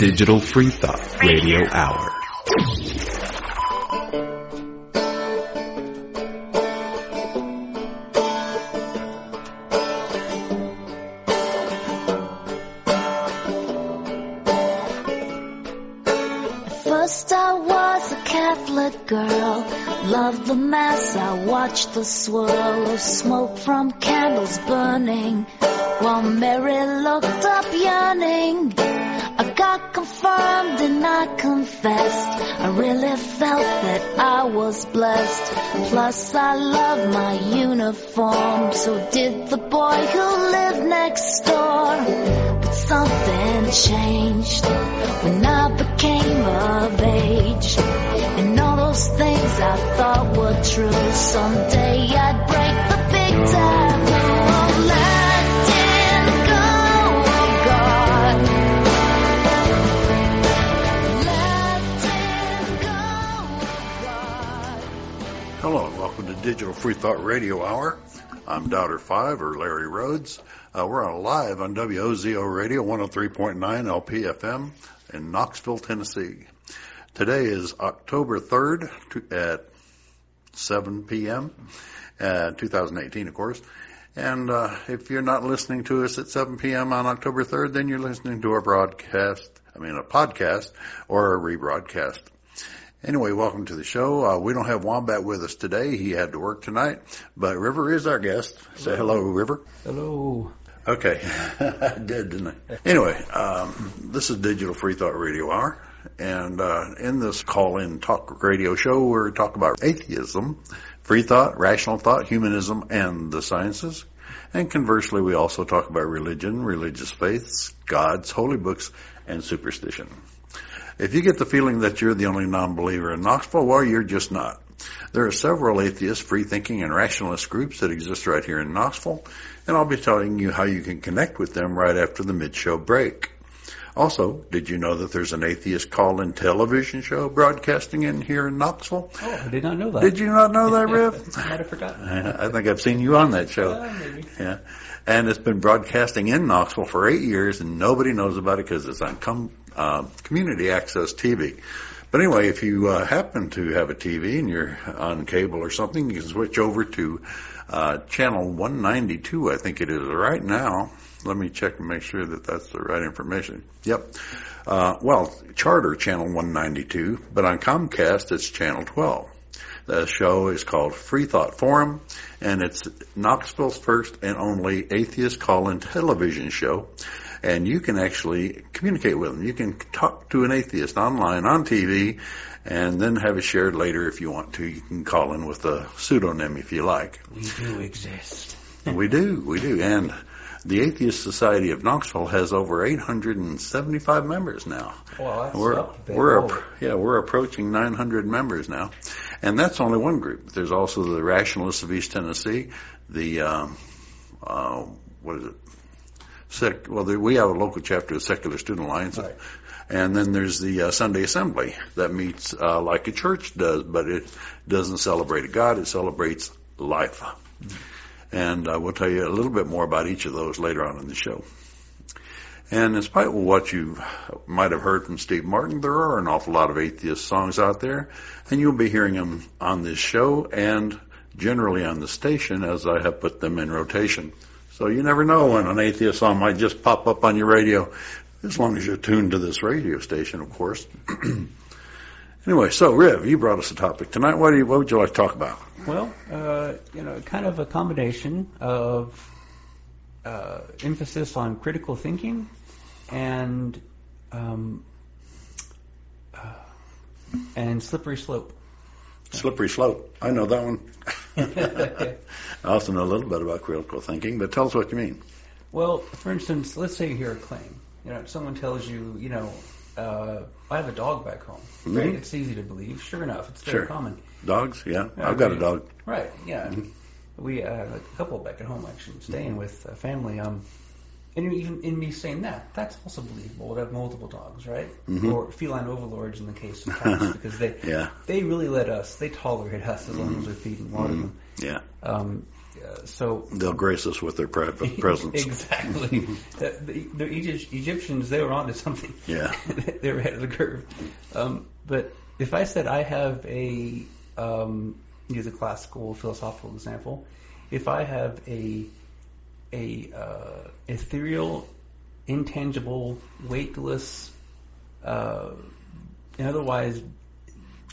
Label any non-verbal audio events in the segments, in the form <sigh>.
Digital Free Thought Radio Hour. First I was a Catholic girl, loved the mass, I watched the swirl of smoke from candles burning, was blessed. Plus I love my uniform, so did the boy who lived next door. But something changed when I became of age. And all those things I thought were true, someday I'd break Digital Free Thought Radio Hour. I'm Doubter 5 or Larry Rhodes. Uh, we're on live on WOZO Radio 103.9 LPFM in Knoxville, Tennessee. Today is October 3rd to- at 7 p.m. Uh, 2018, of course. And uh, if you're not listening to us at 7 p.m. on October 3rd, then you're listening to a broadcast, I mean a podcast or a rebroadcast. Anyway, welcome to the show. Uh, we don't have Wombat with us today. He had to work tonight, but River is our guest. Say hello, River. Hello. Okay. <laughs> I did, didn't I? Anyway, um, this is Digital Free Thought Radio Hour. And uh, in this call-in talk radio show, we're talking about atheism, free thought, rational thought, humanism, and the sciences. And conversely, we also talk about religion, religious faiths, gods, holy books, and superstition. If you get the feeling that you're the only non-believer in Knoxville, well, you're just not. There are several atheist, free-thinking, and rationalist groups that exist right here in Knoxville, and I'll be telling you how you can connect with them right after the mid-show break. Also, did you know that there's an atheist call-in television show broadcasting in here in Knoxville? Oh, I did not know that. Did you not know that, Riv? <laughs> I might have forgotten. <laughs> I think I've seen you on that show. Uh, maybe. Yeah. And it's been broadcasting in Knoxville for eight years and nobody knows about it because it's on com- uh, community access TV. But anyway, if you uh, happen to have a TV and you're on cable or something, you can switch over to uh, channel 192, I think it is right now. Let me check and make sure that that's the right information. Yep. Uh, well, charter channel 192, but on Comcast it's channel 12. The show is called Free Thought Forum, and it's Knoxville's first and only atheist call-in television show. And you can actually communicate with them. You can talk to an atheist online on TV, and then have it shared later if you want to. You can call in with a pseudonym if you like. We do exist. <laughs> we do, we do, and the Atheist Society of Knoxville has over 875 members now. Well, that's We're up we're yeah we're approaching 900 members now, and that's only one group. There's also the Rationalists of East Tennessee, the um, uh, what is it? Sec- well, there, we have a local chapter of Secular Student Alliance, Right. and then there's the uh, Sunday Assembly that meets uh, like a church does, but it doesn't celebrate a God; it celebrates life. And uh, we'll tell you a little bit more about each of those later on in the show. And in spite of what you might have heard from Steve Martin, there are an awful lot of atheist songs out there, and you'll be hearing them on this show and generally on the station as I have put them in rotation. So you never know when an atheist song might just pop up on your radio, as long as you're tuned to this radio station, of course. <clears throat> anyway, so Riv, you brought us a topic tonight. What do you, what would you like to talk about? Well, uh, you know, kind of a combination of uh, emphasis on critical thinking and um, uh, and slippery slope. Slippery slope. I know that one. <laughs> <laughs> I also know a little bit about critical thinking, but tell us what you mean. Well, for instance, let's say you hear a claim. You know, someone tells you, you know, uh, I have a dog back home. Right? Mhm. It's easy to believe. Sure enough, it's very Sure. common. Dogs? Yeah, Yeah, I've got a dog. Right. Yeah. Mhm. We uh, a couple back at home actually staying with a family. Um, and even in me saying that, that's also believable. To have multiple dogs, right? Mhm. Or feline overlords in the case of cats, <laughs> because they Yeah, they really let us. They tolerate us as long as we're feeding and watering them. yeah. Um, uh, so They'll grace us with their <laughs> presence. exactly. <laughs> the, the, the Egypt, Egyptians, they were onto something. Yeah. they were ahead of the curve. Um, but if I said I have a, um, use a classical philosophical example, if I have a, a uh, ethereal, intangible, weightless, uh, and otherwise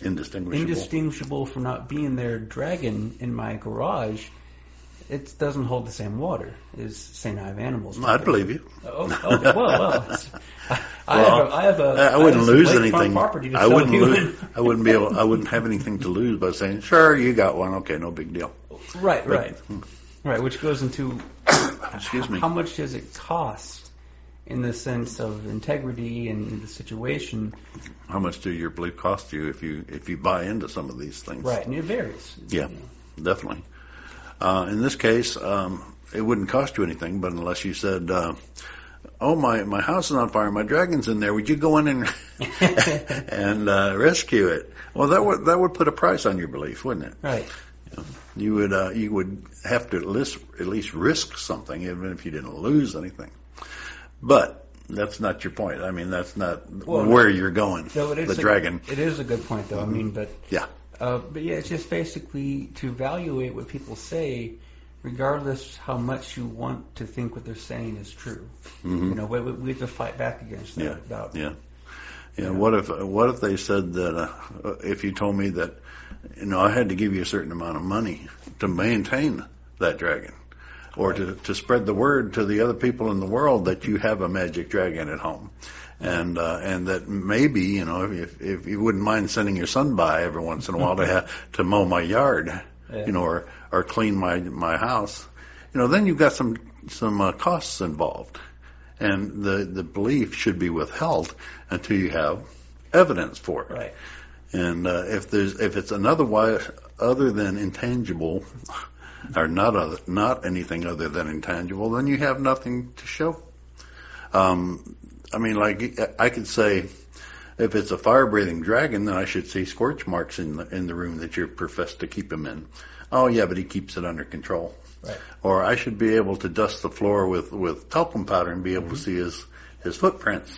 Indistinguishable. indistinguishable from not being there dragon in my garage, it doesn't hold the same water as St. Ive animals. I'd believe you. Oh, okay. Well, well, I, I Well, have a, I have a. I I wouldn't some lose anything. Property I wouldn't lose. I wouldn't be able. I wouldn't have anything to lose by saying, "Sure, you got one. Okay, no big deal." right, right, right. Which goes into Excuse me. how much does it cost in the sense of integrity and in the situation, How much do your belief cost you if you if you buy into some of these things? right? And it varies. Yeah, definitely. Uh, in this case, um, it wouldn't cost you anything, but unless you said, uh, "Oh, my my house is on fire. My dragon's in there. Would you go in and <laughs> and uh, rescue it?" Well, that would that would put a price on your belief, wouldn't it? Right. You would uh, you would have to at least at least risk something, even if you didn't lose anything. But that's not your point. I mean, that's not Well, where you're going. So it is the a- dragon. It is a good point, though. I mean, but Yeah. Uh, but yeah, it's just basically to evaluate what people say, regardless how much you want to think what they're saying is true. Mhm. You know, we, we we have to fight back against that. Yeah, About, yeah, yeah. What if what if they said that uh, if you told me that you know I had to give you a certain amount of money to maintain that dragon, or to to spread the word to the other people in the world that you have a magic dragon at home, and uh, and that maybe you know if if you wouldn't mind sending your son by every once in a while to have to mow my yard, Yeah. you know, or or clean my my house, you know, then you've got some some uh, costs involved and the the belief should be withheld until you have evidence for it. Right. And uh, if there's if it's another way other than intangible, or not other, not anything other than intangible, then you have nothing to show. Um, I mean, like I could say, if it's a fire breathing dragon, then I should see scorch marks in the in the room that you profess to keep him in. Oh yeah, but he keeps it under control. Right. Or I should be able to dust the floor with with talcum powder and be able to see his his footprints.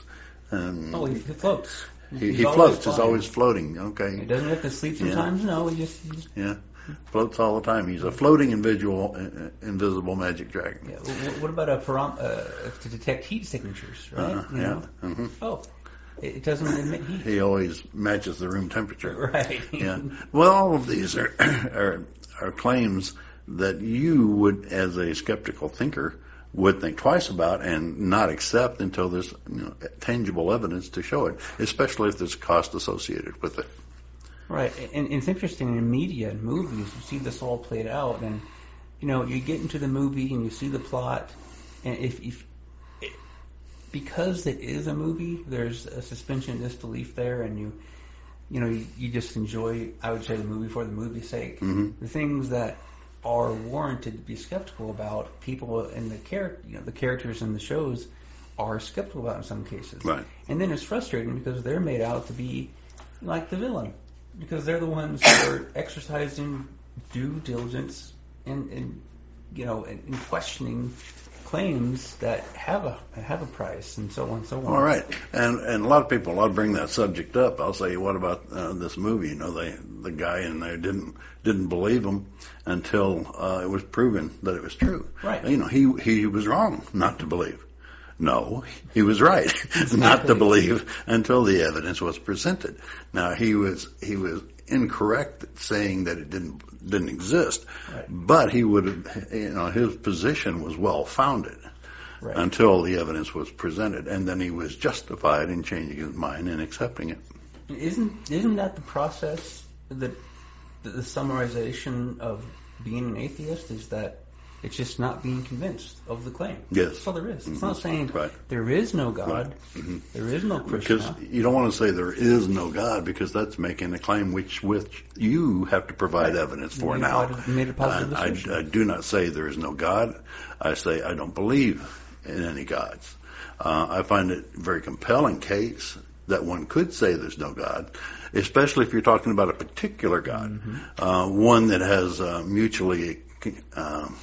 And Oh, he floats. He, he floats. He's always floating. Okay. He doesn't have to sleep sometimes. No, he just, he just Yeah. Floats all the time. He's a floating invisible uh, invisible magic dragon. yeah. Wh- What about a param- uh, to detect heat signatures, right? Uh, yeah. know? hmm Oh, it it doesn't emit heat. He always matches the room temperature. <laughs> Right. Yeah. Well, all of these are, <clears throat> are are claims that you would, as a skeptical thinker, would think twice about and not accept until there's you know, tangible evidence to show it, especially if there's cost associated with it. Right, and and it's interesting in media and movies, you see this all played out, and you know, you get into the movie and you see the plot, and if, if it, because it is a movie, there's a suspension of disbelief there, and you, you know, you, you just enjoy, I would say, the movie for the movie's sake. Mhm. The things that are warranted to be skeptical about, people in the character, you know, the characters in the shows are skeptical about in some cases. Right. And then it's frustrating because they're made out to be like the villain because they're the ones who are exercising due diligence and, and you know, and, in questioning claims that have a have a price and so on and so on. All right, and and a lot of people, I'll bring that subject up. I'll say, what about uh, this movie? You know, they the guy in there didn't didn't believe him until uh, it was proven that it was true. Right. You know, he he was wrong not to believe. No, he was right <laughs> not to believe until the evidence was presented. Now he was he was incorrect saying that it didn't didn't exist, Right. but he would you know his position was well founded Right. until the evidence was presented, and then he was justified in changing his mind and accepting it. Isn't isn't that the process that the, the summarization of being an atheist is that it's just not being convinced of the claim. Yes. That's all there is. It's Mhm. not saying Right. there is no God, Mhm. there is no Krishna. Because you don't want to say there is no God, because that's making a claim which which you have to provide Right. evidence for You now. made a- positive I, I. I do not say there is no God. I say I don't believe in any gods. Uh, I find it a very compelling case that one could say there's no God, especially if you're talking about a particular God, Mm-hmm. uh, one that has uh, mutually um,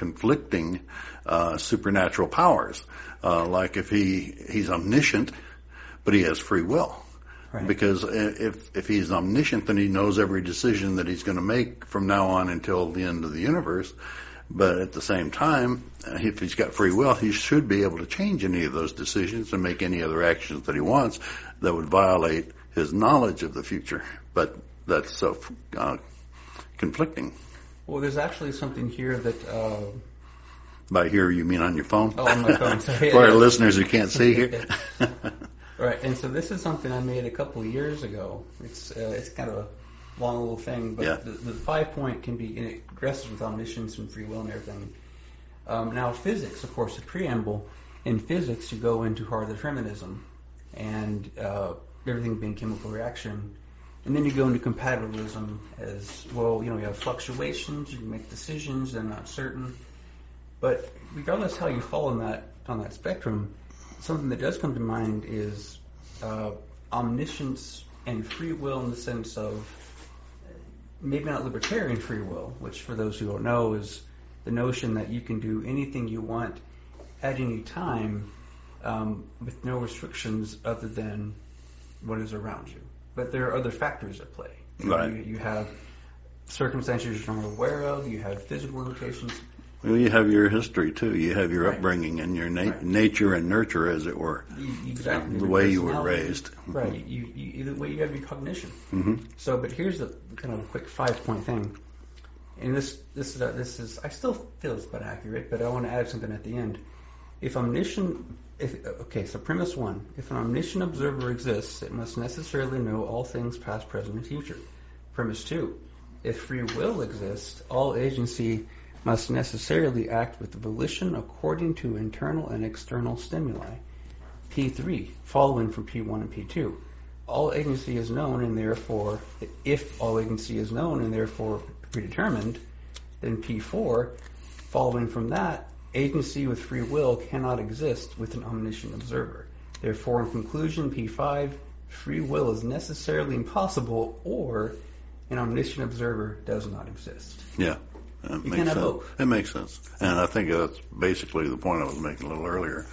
conflicting uh, supernatural powers. Uh, like if he he's omniscient, but he has free will. Right. Because if if he's omniscient, then he knows every decision that he's going to make from now on until the end of the universe. But at the same time, uh, if he's got free will, he should be able to change any of those decisions and make any other actions that he wants that would violate his knowledge of the future. But that's so uh, conflicting. Well, there's actually something here that uh, By here, you mean on your phone? Oh, on my phone, <laughs> sorry. For our listeners who can't see here. <laughs> Right, and so this is something I made a couple of years ago. It's uh, it's kind of a long little thing, but Yeah. the, the five point can be and it with omniscience and free will and everything. Um, now, physics, of course, the preamble in physics, you go into hard determinism and uh, everything being chemical reaction, and then you go into compatibilism as well. You know, you have fluctuations, you make decisions, they're not certain. But regardless how you fall on that on that spectrum, something that does come to mind is uh, omniscience and free will in the sense of maybe not libertarian free will, which for those who don't know is the notion that you can do anything you want at any time um, with no restrictions other than what is around you. But there are other factors at play. You Right. You, you have circumstances you're not aware of. You have physical limitations. Well, you have your history too. You have your Right. upbringing and your na- Right. nature and nurture, as it were. Exactly The way you were raised. Right. You, you, either way, you have your cognition. hmm So, but here's the kind of a quick five point thing. And this this is this is I still feel it's about accurate, but I want to add something at the end. If omniscient, if okay, so premise one: if an omniscient observer exists, it must necessarily know all things past, present, and future. Premise two: if free will exists, all agency must necessarily act with volition according to internal and external stimuli. P3, following from P1 and P2. All agency is known and therefore, if all agency is known and therefore predetermined, then P4, following from that, agency with free will cannot exist with an omniscient observer. Therefore, in conclusion, P5, free will is necessarily impossible or an omniscient observer does not exist. Yeah. That You makes sense. both. It makes sense. And I think that's basically the point I was making a little earlier.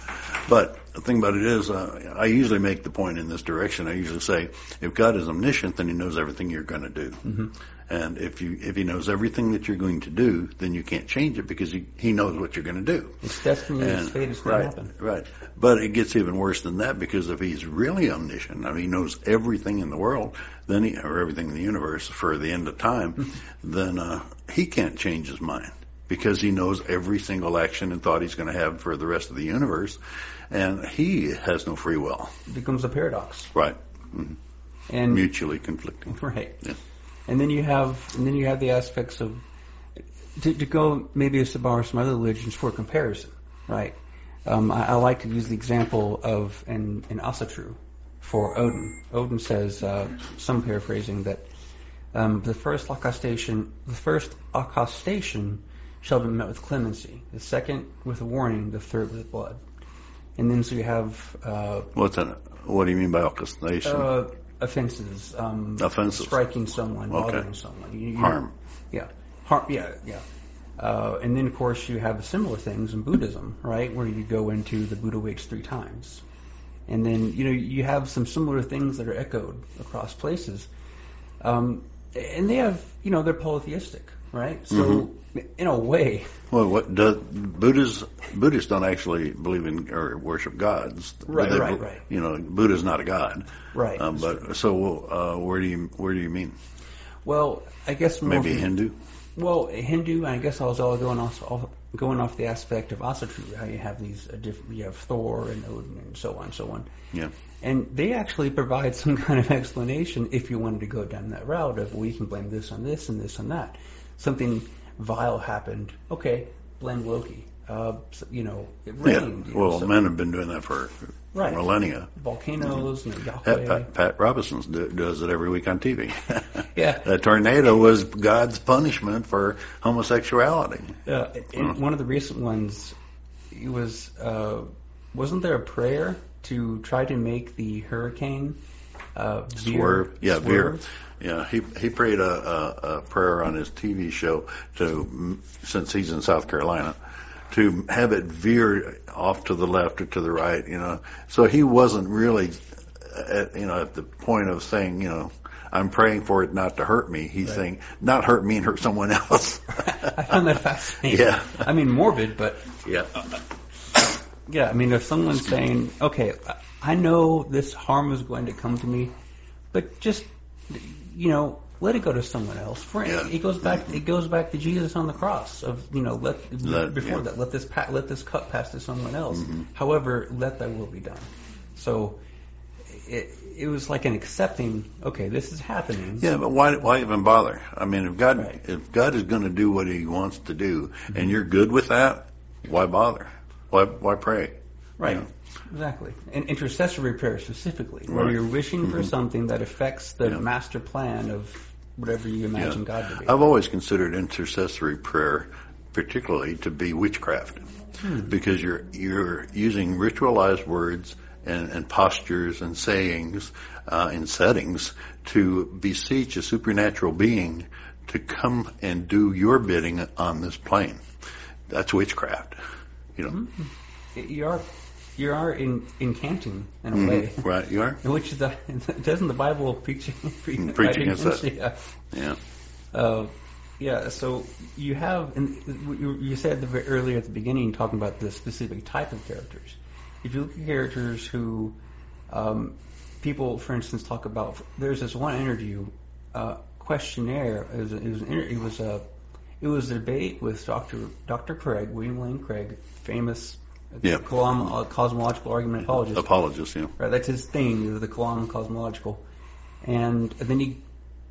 But the thing about it is, uh, I usually make the point in this direction. I usually say, if God is omniscient, then He knows everything you're going to do. Mm-hmm. And if you if He knows everything that you're going to do, then you can't change it because He He knows what you're going to do. It's destiny, it's And- fate, it's going right, to happen. right. But it gets even worse than that because if he's really omniscient, I mean, he knows everything in the world, then he, or everything in the universe for the end of time, <laughs> then uh, he can't change his mind because he knows every single action and thought he's going to have for the rest of the universe, and he has no free will. It becomes a paradox. Right. And Mutually conflicting. <laughs> Right. Yeah. And then you have and then you have the aspects of to, to go maybe as to borrow some other religions for comparison, right? Um, I, I like to use the example of an an Asatru for Odin. Odin says, uh, some paraphrasing that um, the first accostation, the first accostation shall be met with clemency, the second with a warning, the third with blood. And then so you have uh, What's that? What do you mean by orchestration? uh, offenses, um, Offenses. striking someone, Okay. bothering someone, you, you- Harm. Yeah, harm. Yeah, yeah. Uh, and then of course you have similar things in Buddhism, right, where you go into the Buddha wakes three times, and then you know you have some similar things that are echoed across places, um, and they have you know they're polytheistic, right? So Mm-hmm. in a way, Well, what does Buddhists Buddhists don't actually believe in or worship gods. Right, They- right, right. You know, Buddha's not a god. right? Um, but so, uh, where do you where do you mean? well, I guess more Maybe from- Hindu? Well, Hindu, I guess I was all going off, off going off the aspect of Asatru, how you have these uh, different, you have Thor and Odin and so on and so on. Yeah. And they actually provide <laughs> some kind of explanation if you wanted to go down that route of, we can blame this on this and this on that. Something vile happened. Okay, blame Loki. Uh, so, you know, it Yeah. rained. know, Well, so- men have been doing that for Right. millennia. volcanoes, you know, Pat. Pat, Pat Robertson's do, does it every week on TV. <laughs> Yeah. That tornado was God's punishment for homosexuality. Uh, in one of the recent ones, it was uh, wasn't there a prayer to try to make the hurricane uh, Veer- Swerve. Yeah, Veer. Yeah, he he prayed a, a, a prayer on his TV show to since he's in South Carolina to have it veer off to the left or to the right. You know, so he wasn't really at you know at the point of saying you know. I'm praying for it not to hurt me. He's Right. saying not hurt me and hurt someone else. <laughs> I found that fascinating. Yeah. I mean, morbid, but yeah. yeah. I mean, if someone's saying, "Okay, I know this harm is going to come to me," but just you know, let it go to someone else. For Yeah. it goes back. It goes back to Jesus on the cross. Of you know, let, Let- before yeah. Mm-hmm. that, let this pa- let this cup pass to someone else. However, let thy will be done. So it it was like an accepting. Okay, this is happening. Yeah, but why why even bother? I mean, if God Right. if God is going to do what He wants to do, and you're good with that, why bother? Why why pray? Right. Yeah. Exactly. And intercessory prayer specifically, where Right. Mm-hmm. you're wishing for something that affects the Yeah. master plan of whatever you imagine Yeah. God to be. I've always considered intercessory prayer, particularly, to be witchcraft, Hmm. because you're you're using ritualized words and, and postures and sayings uh, and settings to beseech a supernatural being to come and do your bidding on this plane. That's witchcraft. You know, You are you are in incanting in a Mhm. way. right? You are. <laughs> Which is the <laughs> doesn't the Bible preach pre- <laughs> Mm, preach against that. Yeah. Yeah. Uh, yeah. So you have, and you you said the, earlier at the beginning, talking about the specific type of characters. If you look at characters who um, people, for instance, talk about, there's this one interview uh, questionnaire. It was, it was, an, inter- it was a it was a debate with Dr. Dr. Craig, William Lane Craig, famous Yeah. colom- uh, cosmological argument apologist. Apologists. You know. Right, that's his thing, the Kalam cosmological. And, then he,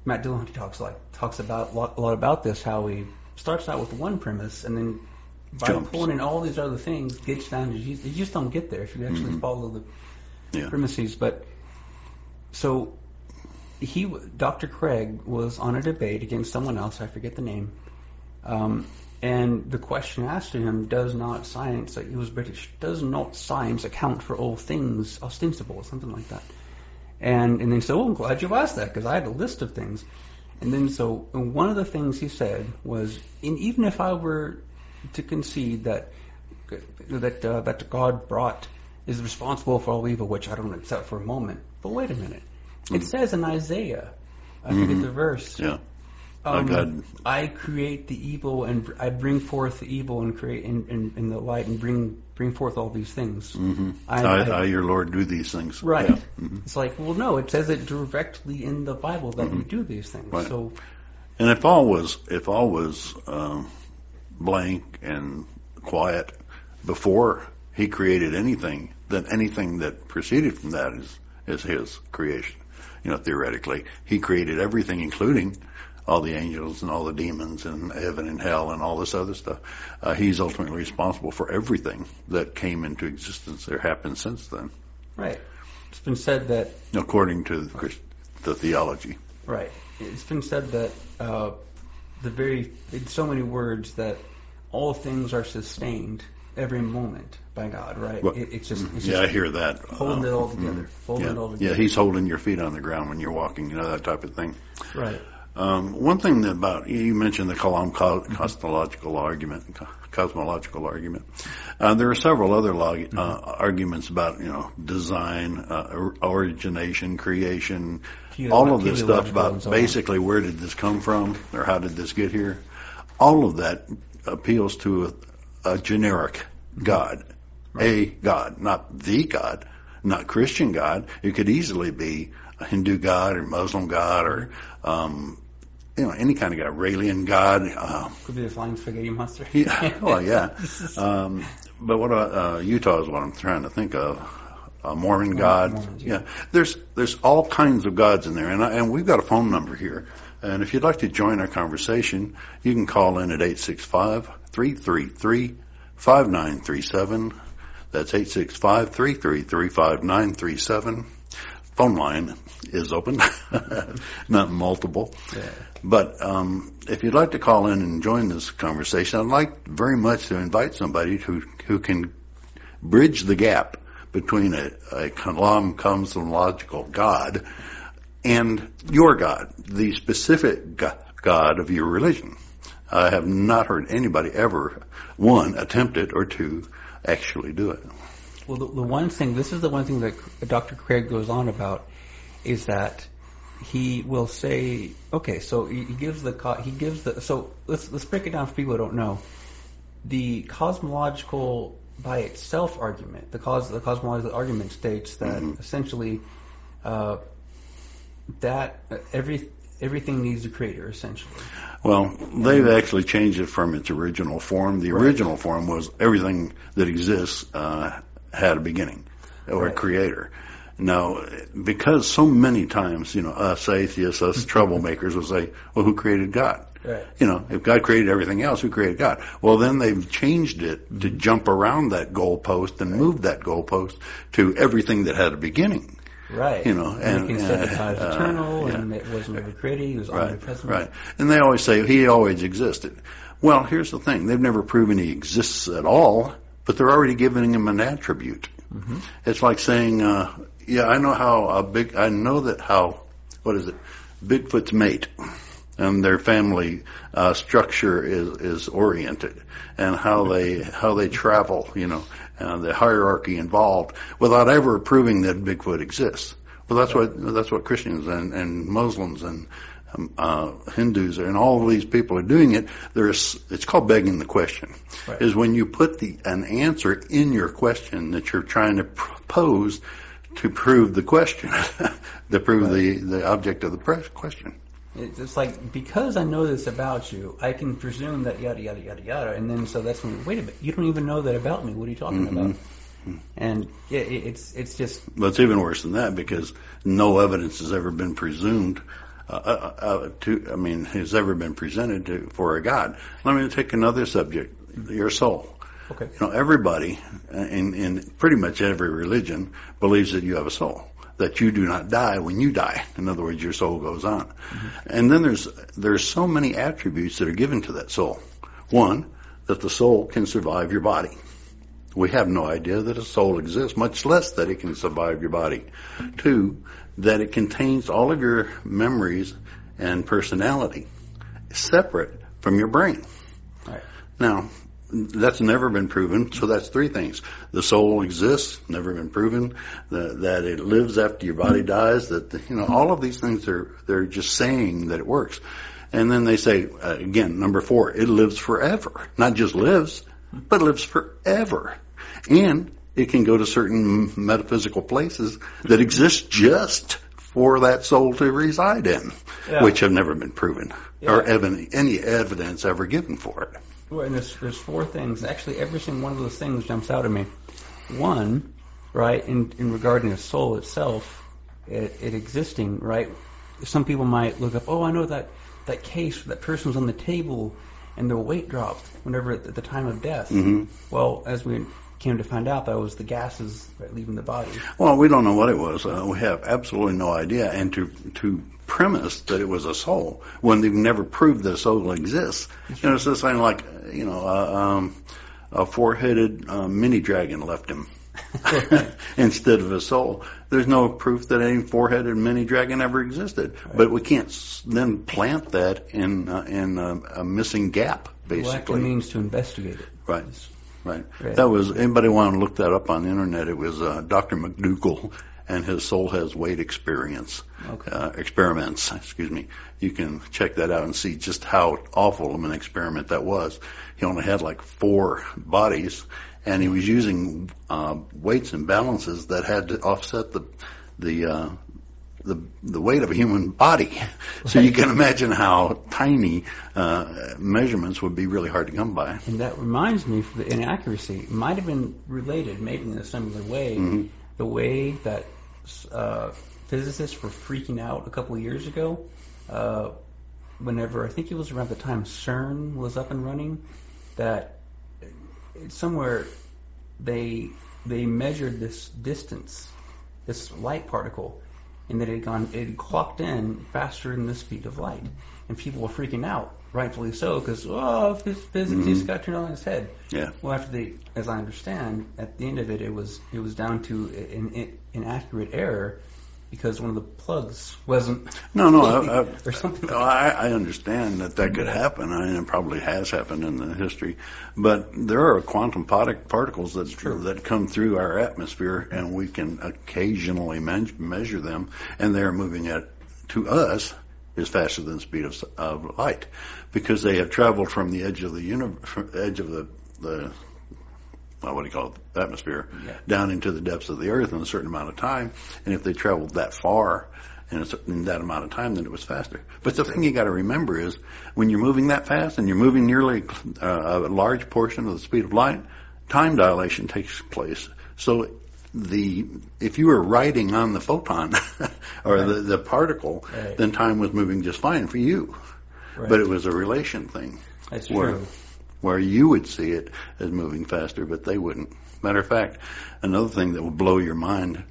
Matt Dillahunty talks like talks about a lot, a lot about this, how he starts out with one premise and then by Jumps. pulling in all these other things, gets down to Jesus. You just don't get there if you actually Mm-hmm. follow the Yeah. premises. But so he, Dr. Craig, was on a debate against someone else. I forget the name. Um, and the question asked to him, does not science, like he was British, does not science account for all things ostensible, or something like that? And, and then he said, oh, I'm glad you asked that, because I had a list of things. And then so one of the things he said was, in, even if I were to concede that that uh, that God brought is responsible for all evil, which I don't accept for a moment. But wait a minute, it says in Isaiah, I forget the verse. Yeah. Um, I create the evil and I bring forth the evil and create in, in, in the light and bring bring forth all these things. Mm-hmm. I- I, I- I, your Lord, do these things. Right. Yeah. Mm-hmm. It's like, well, no, it says it directly in the Bible that you do these things. Right. So, And if all was if all was um, blank and quiet before he created anything, then anything that proceeded from that is is his creation. You know, theoretically, he created everything, including all the angels and all the demons and heaven and hell and all this other stuff. Uh, he's ultimately responsible for everything that came into existence or happened since then, right. It's been said that according to the, Christ- the theology. Right. It's been said that uh, the very in so many words that all things are sustained every moment by God. Right. Well, It, it's just it's Yeah, I hear that. holding Uh, it all together. Holding Yeah, it all together. yeah, he's holding your feet on the ground when you're walking, you know, that type of thing. right. Um, one thing that about you mentioned the cosmological argument, co- cosmological argument. Uh, there are several other log- uh, arguments about you know design, uh, origination, creation, all of this stuff about so basically where did this come from or how did this get here. All of that appeals to a, a generic God, a God, not the God, not Christian God. It could easily be a Hindu God or Muslim God or um, you know any kind of God, Raelian God. Uh, Could be the flying spaghetti monster. <laughs> yeah, well, yeah. <laughs> Um, but what about uh, Utah is what I'm trying to think of. A Mormon God. Mormons, yeah. yeah. There's there's all kinds of gods in there, and I, and we've got a phone number here. And if you'd like to join our conversation, you can call in at 865-333-5937. That's 865-333-5937. Phone line is open, <laughs> not multiple. Yeah. But um, if you'd like to call in and join this conversation, I'd like very much to invite somebody who who can bridge the gap between a, a cosmological God and your God, the specific God of your religion. I have not heard anybody ever, one, attempt it, or two, actually do it. Well, the, the one thing, this is the one thing that Dr. Craig goes on about, is that he will say, okay, so he gives the he gives the so let's let's break it down for people who don't know. The cosmological by itself argument, the cause the cosmological argument states that essentially uh, that every everything needs a creator essentially. Well, they've actually changed it from its original form. The original form was everything that exists uh, had a beginning or a creator. Now, because so many times, you know, us atheists, us <laughs> troublemakers will say, well, who created God? Right. You know, if God created everything else, who created God? Well, then they've changed it to jump around that goalpost and move that goalpost to everything that had a beginning. Right. You know, and, and, can say that uh, God is uh, eternal yeah. and it wasn't ever created. He was Right, omnipresent. right. And they always say he always existed. Well, here's the thing: they've never proven he exists at all, but they're already giving him an attribute. Mm-hmm. It's like saying, uh, "Yeah, I know how a big. I know that how. What is it? Bigfoot's mate." And their family uh, structure is is oriented, and how they how they travel, you know, and the hierarchy involved, without ever proving that Bigfoot exists. Well, that's what that's what Christians and, and Muslims and uh, Hindus and all of these people are doing it. There's it's called begging the question. Right. Is when you put the an answer in your question that you're trying to pose to prove the question, <laughs> to prove the the object of the question. It's it's like because I know this about you, I can presume that yada yada yada yada, and then so that's when wait a minute, you don't even know that about me. What are you talking Mm-hmm. about? And yeah, it's it's just But it's even worse than that because no evidence has ever been presumed uh, uh, uh, to. I mean, has ever been presented to for a God. Let me take another subject: your soul. okay. You know, everybody in, in pretty much every religion believes that you have a soul, that you do not die when you die. In other words, your soul goes on. And then there's there's so many attributes that are given to that soul. One, that the soul can survive your body. We have no idea that a soul exists, much less that it can survive your body. Two, that it contains all of your memories and personality separate from your brain. Right. Now, that's never been proven, so that's three things. The soul exists, never been proven. The, that it lives after your body dies. That you know, all of these things are they're just saying that it works. And then they say uh, again, number four, it lives forever. Not just lives, but lives forever, and it can go to certain metaphysical places that exist just for that soul to reside in, Yeah. which have never been proven or Yeah. even any evidence ever given for it. Well, and there's there's four things. Actually, every single one of those things jumps out at me. One, right, in in regarding the soul itself, it, it existing, right. Some people might look up, oh, I know that that case, that person was on the table, and their weight dropped whenever at the time of death. hmm Well, as we came to find out, that was the gases that leaving the body. Well, we don't know what it was. Uh, we have absolutely no idea. And to to premise that it was a soul when they've never proved that a soul exists, you know, it's just saying like you know, uh, um, a four-headed uh, mini dragon left him <laughs> <laughs> instead of a soul. There's no proof that any four-headed mini dragon ever existed. But we can't s- then plant that in uh, in uh, a missing gap, Well, basically. means to investigate it. Right. Right. Right. That was anybody want to look that up on the internet? It was uh, Dr. MacDougall and his soul has weight experience Okay. uh, experiments. <laughs> Excuse me. You can check that out and see just how awful of an experiment that was. He only had like four bodies, and he was using uh, weights and balances that had to offset the the uh, the the weight of a human body. So you can imagine how tiny uh, measurements would be really hard to come by. And that reminds me, for the inaccuracy, it might have been related, maybe in a similar way, Mhm. the way that uh, physicists were freaking out a couple of years ago. Uh, whenever I think it was around the time CERN was up and running, that somewhere they they measured this distance, this light particle, and that it had gone, it had clocked in faster than the speed of light, and people were freaking out, rightfully so, because oh, physics Mm-hmm. just got turned on its head. Yeah. Well, after they, as I understand, at the end of it, it was it was down to an, an inaccurate error because one of the plugs wasn't. No, no, I, I, or something. no, I, I understand that that could happen, I and it probably has happened in the history. But there are quantum partic- particles that that come through our atmosphere, and we can occasionally measure them, and they're moving at to us is faster than the speed of, of light, because they have traveled from the edge of the universe, edge of the the well, what do you call it, atmosphere, Yeah. down into the depths of the earth in a certain amount of time. And if they traveled that far in, a, in that amount of time, then it was faster. But the thing you got to remember is when you're moving that fast and you're moving nearly uh, a large portion of the speed of light, time dilation takes place. So the if you were riding on the photon <laughs> or the, the particle, Right. then time was moving just fine for you. Right. But it was a relation thing That's where- true. Where you would see it as moving faster, but they wouldn't. Matter of fact, another thing that will blow your mind,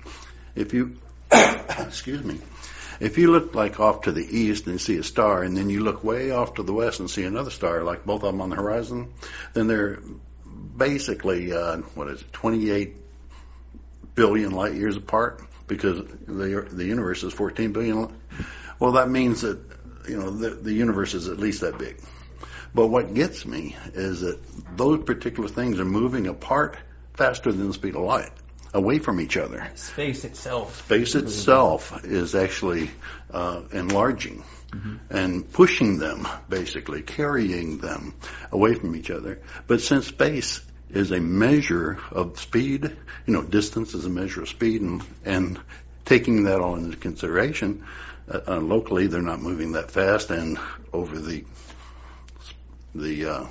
if you, <coughs> excuse me, if you look like off to the east and see a star, and then you look way off to the west and see another star, like both of them on the horizon, then they're basically, uh, what is it, 28 billion light years apart because the the universe is 14 billion. li- Well, that means that you know the the universe is at least that big. But what gets me is that those particular things are moving apart faster than the speed of light, away from each other. Space itself. Space itself is actually uh, enlarging and pushing them, basically carrying them away from each other. But since space is a measure of speed, you know, distance is a measure of speed, and and taking that all into consideration, uh, uh, locally they're not moving that fast, and over the the uh,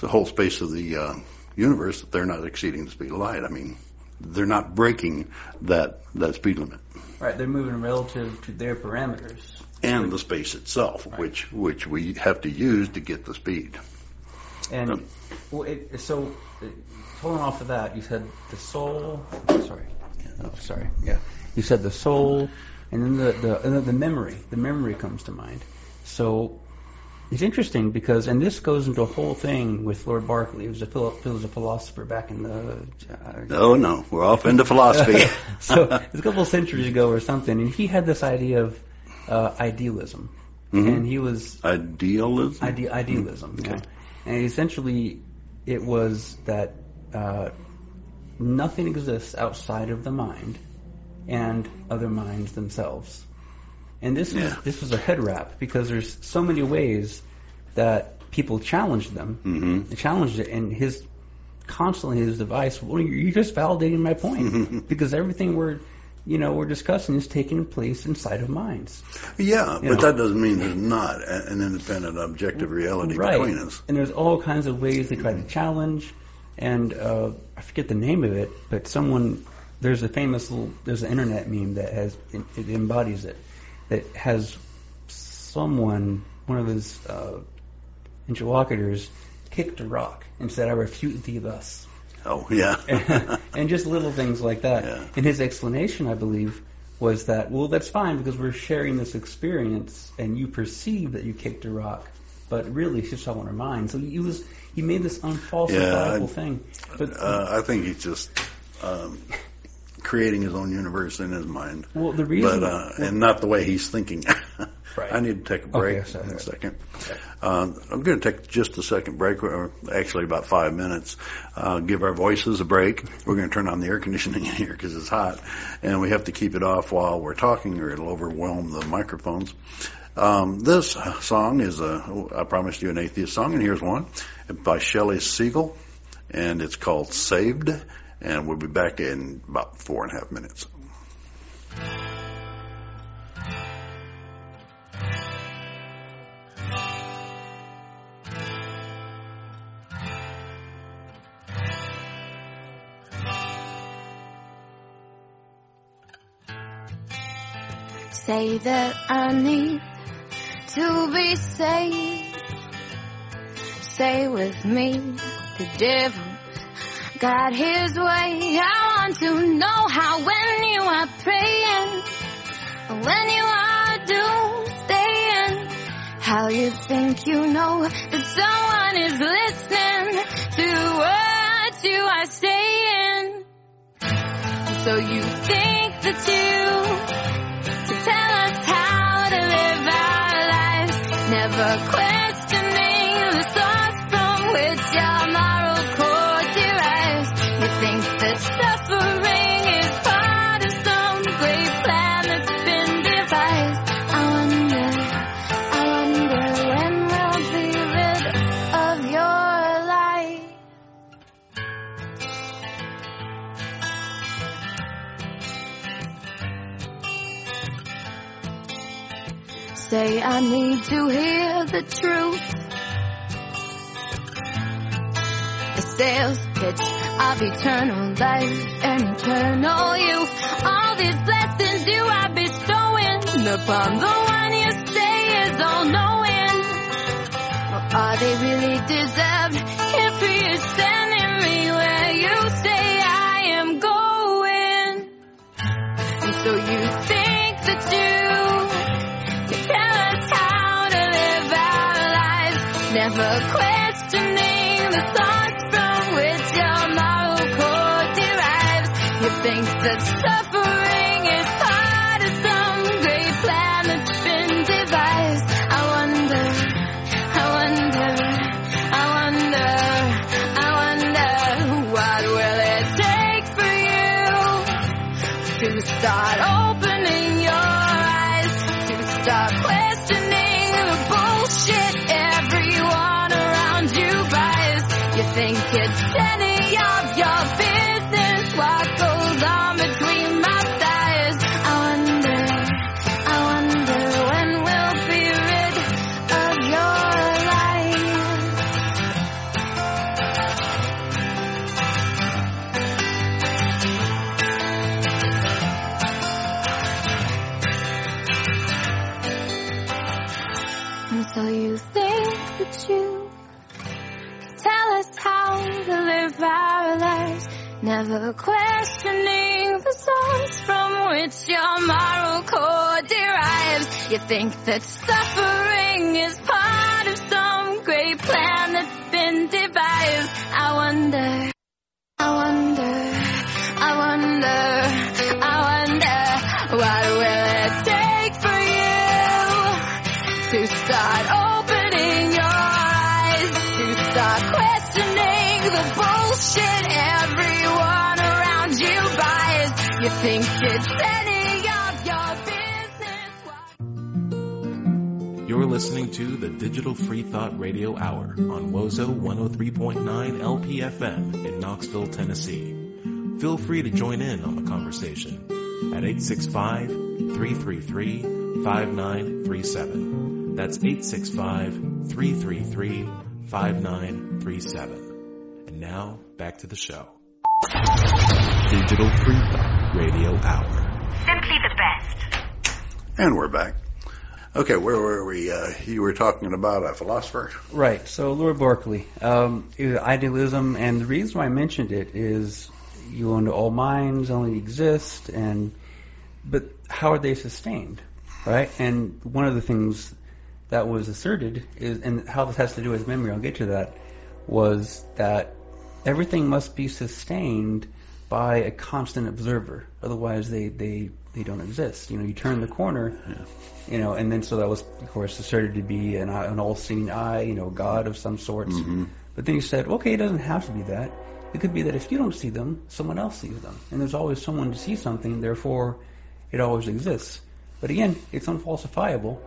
the whole space of the uh, universe, they're not exceeding the speed of light. I mean, they're not breaking that that speed limit Right, they're moving relative to their parameters. and the space itself, which which we have to use to get the speed. And Um, well, it, so pulling off of that, you said the soul. Sorry, oh, sorry. Yeah, you said the soul, and then the the and then the memory. The memory comes to mind. So it's interesting because, and this goes into a whole thing with Lord Berkeley. He was a philo- was a philosopher back in the. Uh, Oh no, we're off into philosophy. <laughs> so it's a couple of centuries ago or something, and he had this idea of uh, idealism, Mhm. and he was Idealism. ide- idealism. Okay. yeah. And essentially, it was that uh, nothing exists outside of the mind and other minds themselves. And this was this was a head wrap because there's so many ways that people challenged them. hmm They challenged it, and his constantly his device. Well, you're you're just validating my point <laughs> because everything we're you know we're discussing is taking place inside of minds. Yeah, You but know. that doesn't mean there's not an independent, objective reality right. between us. And there's all kinds of ways they try to challenge. And uh, I forget the name of it, but someone there's a famous little there's an internet meme that has it, it embodies it that has someone one of his uh, interlocutors kicked a rock and said, "I refute thee thus." Oh yeah. <laughs> and just little things like that. Yeah. And his explanation, I believe, was that well, that's fine because we're sharing this experience, and you perceive that you kicked a rock, but really it's just all in our mind. So he was he made this unfalsifiable Yeah, I- thing. But uh, I think he just um, creating his own universe in his mind, well, the reason but uh, and not the way he's thinking. <laughs> Right. I need to take a break Okay, in a second. Um, I'm going to take just a second break, or actually about five minutes. Uh, give our voices a break. We're going to turn on the air conditioning in here because it's hot, and we have to keep it off while we're talking, or it'll overwhelm the microphones. Um, this song is a, I promised you an atheist song, and here's one by Shelley Segal, and it's called Saved, and we'll be back in about four and a half minutes. Say that I need to be saved. Say with me, the devil's Got his way. I want to know how when you are praying, when you are doing, how you think you know that someone is listening to what you are saying. So you think that you to tell us how to live our lives. Never quit. Say I need to hear the truth. The sales pitch of eternal life and eternal youth. All these blessings you are bestowing upon the one you say is all knowing. Or are they really deserved if he is sending me where you say I am going? And so you that questioning the source from which your moral core derives. You think that suffering is part of some great plan that's been devised. I wonder, think it's any of your business. You're listening to the Digital Free Thought Radio Hour on Wozo 103.9 LPFM in Knoxville, Tennessee. Feel free to join in on the conversation at 865-333-5937. That's 865-333-5937. And now, back to the show. Digital Free Thought Radio Hour. Simply the best. And we're back. Okay, where were we? Uh, you were talking about a philosopher. Right. So Lord Berkeley, um, idealism, and the reason why I mentioned it is you know all minds only exist, and but how are they sustained, right? And one of the things that was asserted is, and how this has to do with memory, I'll get to that, was that everything must be sustained by a constant observer, otherwise they they they don't exist. You know, you turn the corner, you know, and then so that was, of course, asserted to be an, an all-seeing eye, you know, God of some sorts. But then he said, okay, it doesn't have to be that. It could be that if you don't see them, someone else sees them, and there's always someone to see something. Therefore, it always exists. But again, it's unfalsifiable,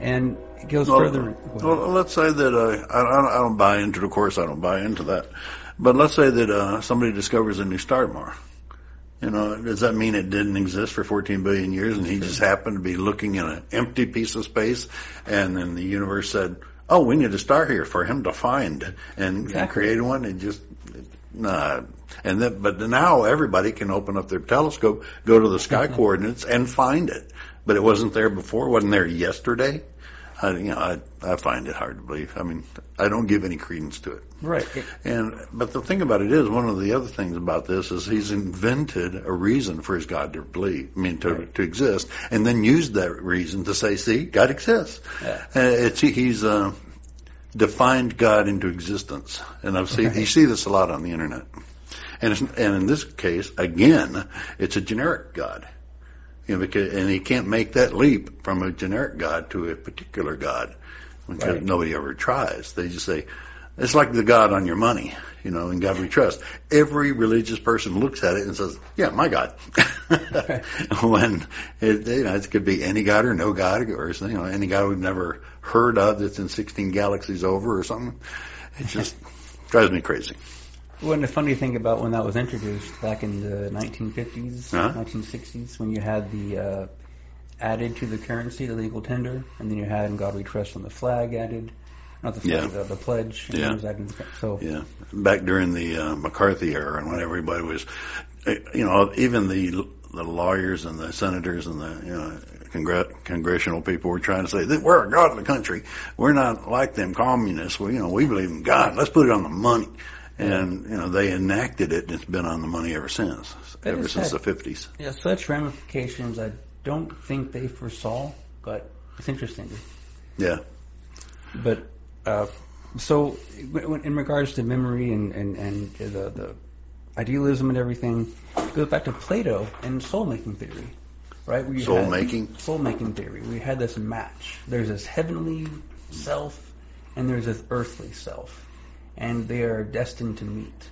and it goes Well, further. well, let's say that uh, I, I don't- I don't buy into. Of course, I don't buy into that. But let's say that uh, somebody discovers a new star tomorrow. You know, does that mean it didn't exist for 14 billion years, and he just happened to be looking in an empty piece of space, and then the universe said, "Oh, we need a star here for him to find," and, Exactly. created one. And just nah. And then, but now everybody can open up their telescope, go to the sky coordinates, and find it. But it wasn't there before. Wasn't there yesterday. I, you know, I, I find it hard to believe. I mean, I don't give any credence to it. Right. And but the thing about it is, one of the other things about this is he's invented a reason for his God to believe, I mean, to Right. to exist, and then used that reason to say, "See, God exists." Yeah. Uh, it's he's uh, defined God into existence, and I've seen Right. you see this a lot on the internet. And it's, and in this case, again, it's a generic God. You know, because, and he can't make that leap from a generic God to a particular God because Right. nobody ever tries. They just say, it's like the God on your money, you know, in God we trust. Every religious person looks at it and says, yeah, my God. <laughs> when it, you know, it could be any God or no God or, you know, any God we've never heard of that's in 16 galaxies over or something. It just drives me crazy. Well, the funny thing about when that was introduced back in the 1950s, Uh-huh. 1960s, when you had the uh, added to the currency, the legal tender, and then you had "In God We Trust" on the flag added, not the flag, Yeah. the, the pledge. Yeah. so Yeah, back during the uh, McCarthy era, and when everybody was, uh, you know, even the the lawyers and the senators and the you know congr- congressional people were trying to say that we're a godly country. We're not like them communists. We you know we believe in God. Let's put it on the money. And you know they enacted it, and it's been on the money ever since, That ever since the fifties. yeah, such ramifications I don't think they foresaw, but it's interesting. Yeah, But uh, so, in regards to memory and and and the the idealism and everything, it goes back to Plato and soul making theory, right? Where you Soul had- making? soul making theory. We had this match. There's this heavenly self, and there's this earthly self, and they are destined to meet.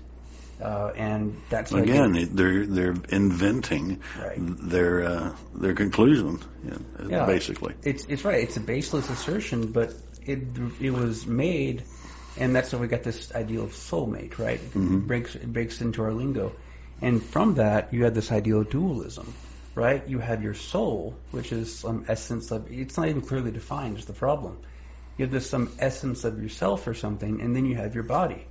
Uh, and that's like again, they're they're inventing Right. their uh, their conclusion, you know, Yeah. basically. It's it's right. It's a baseless assertion, but it it was made, and that's how we got this idea of soulmate, right? It Mhm. breaks it breaks into our lingo, and from that you had this idea of dualism, right? You had your soul, which is some essence of. It's not even clearly defined. Is the problem? You have this some essence of yourself or something, and then you have your body.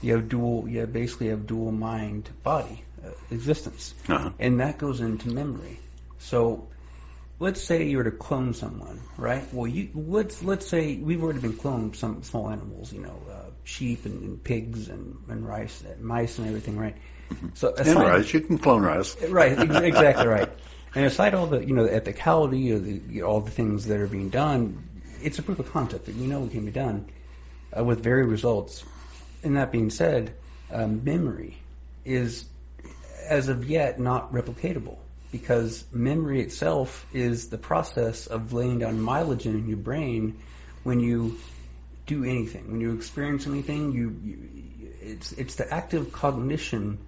You have dual. You have basically have dual mind body uh, existence Uh-huh. and that goes into memory. So, let's say you were to clone someone, right? Well, you let's let's say we've already been cloned some small animals, you know, uh, sheep and, and pigs and, and rice, and mice and everything, right? So And rice, you can clone rice. right, exactly right. And aside all the you know the ethicality of the, you know, all the things that are being done, it's a proof of concept that we know it can be done uh, with varied results. And that being said, um, memory is as of yet not replicatable because memory itself is the process of laying down mileage in your brain when you do anything. When you experience anything, you, you it's it's the active cognition,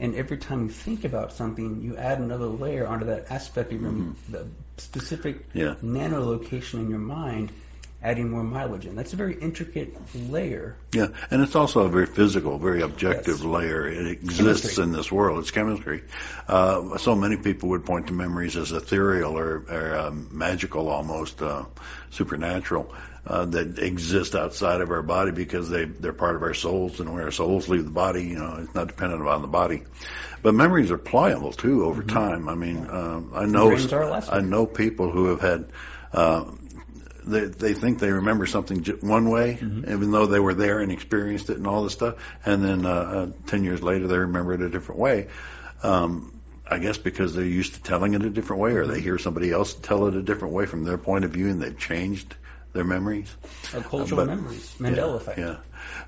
and every time you think about something, you add another layer onto that aspect of your mm-hmm. the specific Yeah. nanolocation in your mind, adding more mileage in. That's a very intricate layer. Yeah, and it's also a very physical, very objective Yes. layer. It exists Chemistry. in this world. It's chemistry. Uh, so many people would point to memories as ethereal or, or um, magical, almost uh, supernatural, uh, that exist outside of our body because they they're part of our souls, and when our souls leave the body, you know, it's not dependent upon the body. But memories are pliable too over time. I mean, um, I know Brains are elastic. I know people who have had. Uh, they they think they remember something j- one way, even though they were there and experienced it and all this stuff, and then uh, uh, ten years later they remember it a different way. Um, I guess because they're used to telling it a different way, or they hear somebody else tell it a different way from their point of view, and they've changed their memories. Of cultural But- memories, Mandela yeah, effect. Yeah,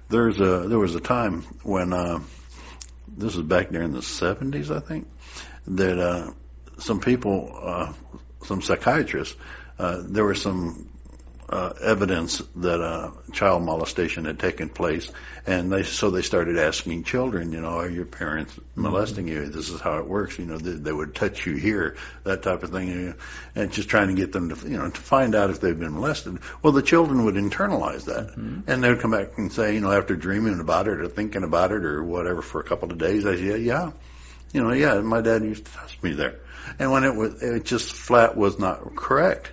there's a there was a time when uh, this was back during the seventies, I think, that uh, some people, uh, some psychiatrists, uh, there were some uh, evidence that uh, child molestation had taken place, and they so they started asking children, you know, are your parents molesting you? This is how it works, you know. They, they would touch you here, that type of thing, and just trying to get them to, you know, to find out if they've been molested. Well, the children would internalize that, and they would come back and say, you know, after dreaming about it or thinking about it or whatever for a couple of days, I say, yeah, yeah, you know, yeah, my dad used to touch me there. And when it was, it just flat was not correct.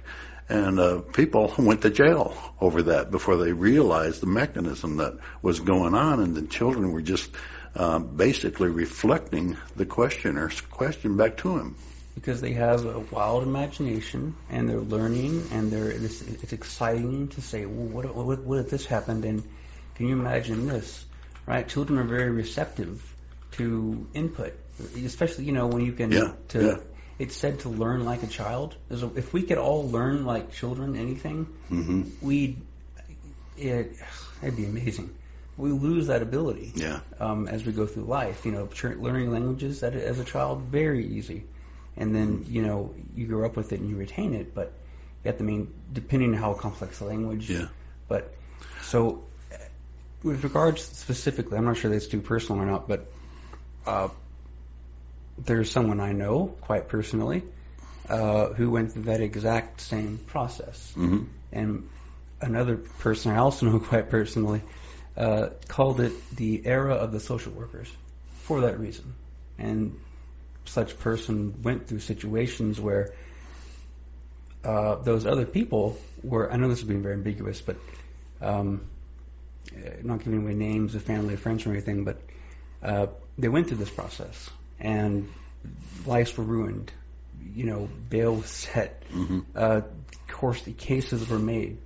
And uh, people went to jail over that before they realized the mechanism that was going on, and the children were just uh, basically reflecting the questioner's question back to him. because they have a wild imagination and they're learning and they're it's, it's exciting to say, well, what, what what if this happened and can you imagine this? Right? Children are very receptive to input, especially you know when you can Yeah, to. yeah. It's said to learn like a child. If we could all learn like children, anything, hmm we'd it it'd be amazing. We lose that ability Yeah. um, as we go through life. You know, learning languages as a child very easy, and then you know you grow up with it and you retain it. But you have to mean depending on how complex the language. Yeah. But so with regards specifically, I'm not sure that's too personal or not, but uh, there's someone I know quite personally uh, who went through that exact same process hmm and another person I also <laughs> know quite personally uh, called it the era of the social workers for that reason. And such person went through situations where uh, those other people were. I know this is being very ambiguous, but um, not giving away names of family or friends or anything, but uh, they went through this process and lives were ruined. You know, bail was set. hmm Uh, of course, the cases were made,